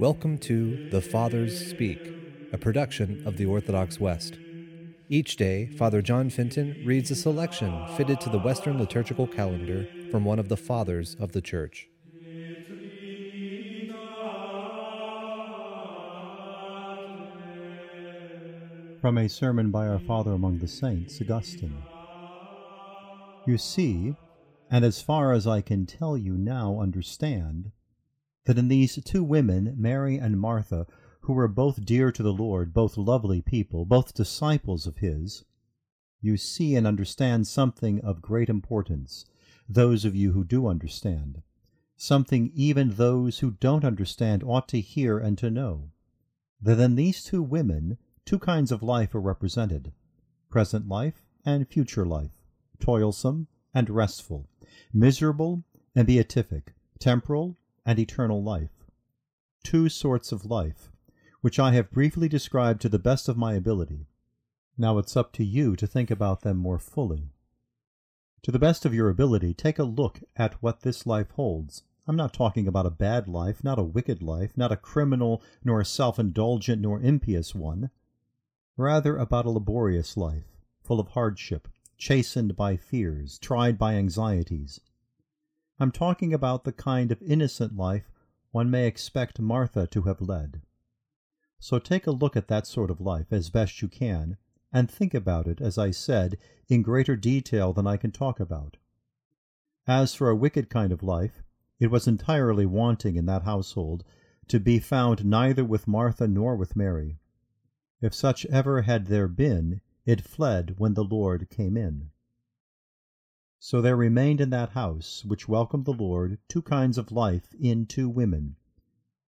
Welcome to The Fathers Speak, a production of the Orthodox West. Each day, Father John Fenton reads a selection fitted to the Western liturgical calendar from one of the Fathers of the Church. From a sermon by our Father among the Saints, Augustine. You see, and as far as I can tell you now understand, that in these two women, Mary and Martha, who were both dear to the Lord, both lovely people, both disciples of His, you see and understand something of great importance, those of you who do understand, something even those who don't understand ought to hear and to know, that in these two women two kinds of life are represented present life and future life, toilsome and restful, miserable and beatific, temporal and eternal life. Two sorts of life, which I have briefly described to the best of my ability. Now it's up to you to think about them more fully. To the best of your ability, take a look at what this life holds. I'm not talking about a bad life, not a wicked life, not a criminal, nor a self indulgent, nor impious one rather about a laborious life, full of hardship, chastened by fears, tried by anxieties. I'm talking about the kind of innocent life one may expect Martha to have led. So take a look at that sort of life as best you can, and think about it, as I said, in greater detail than I can talk about. As for a wicked kind of life, it was entirely wanting in that household, to be found neither with Martha nor with Mary. If such ever had there been, it fled when the Lord came in. So there remained in that house, which welcomed the Lord, two kinds of life in two women,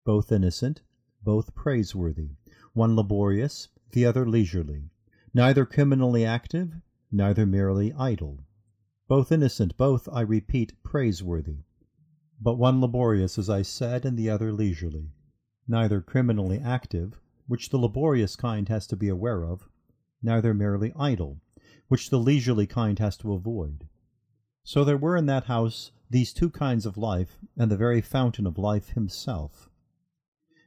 both innocent, both praiseworthy, one laborious, the other leisurely, neither criminally active, neither merely idle. Both innocent, both, I repeat, praiseworthy, but one laborious, as I said, and the other leisurely, neither criminally active, which the laborious kind has to be aware of, neither merely idle, which the leisurely kind has to avoid. So there were in that house these two kinds of life, and the very fountain of life himself.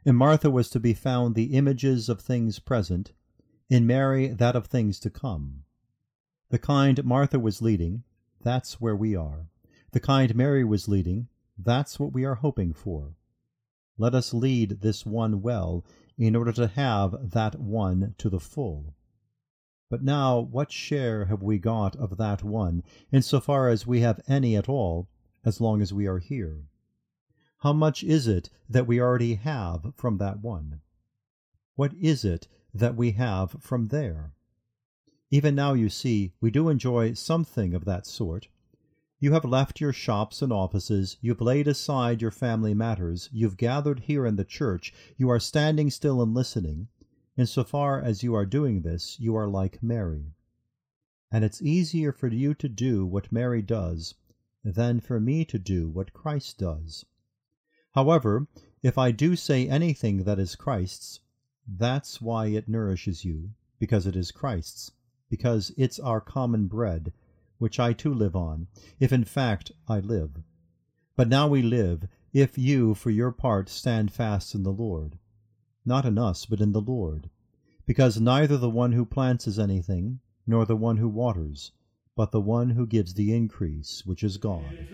In Martha was to be found the images of things present, in Mary that of things to come. The kind Martha was leading, that's where we are. The kind Mary was leading, that's what we are hoping for. Let us lead this one well, in order to have that one to the full. But now what share have we got of that one, in so far as we have any at all, as long as we are here? How much is it that we already have from that one? What is it that we have from there? Even now, you see, we do enjoy something of that sort, you have left your shops and offices, you've laid aside your family matters, you've gathered here in the church, you are standing still and listening. In so far as you are doing this, you are like Mary. And it's easier for you to do what Mary does than for me to do what Christ does. However, if I do say anything that is Christ's, that's why it nourishes you, because it is Christ's, because it's our common bread, which I too live on, if in fact I live. But now we live, if you for your part stand fast in the Lord. Not in us, but in the Lord. Because neither the one who plants is anything, nor the one who waters, but the one who gives the increase, which is God.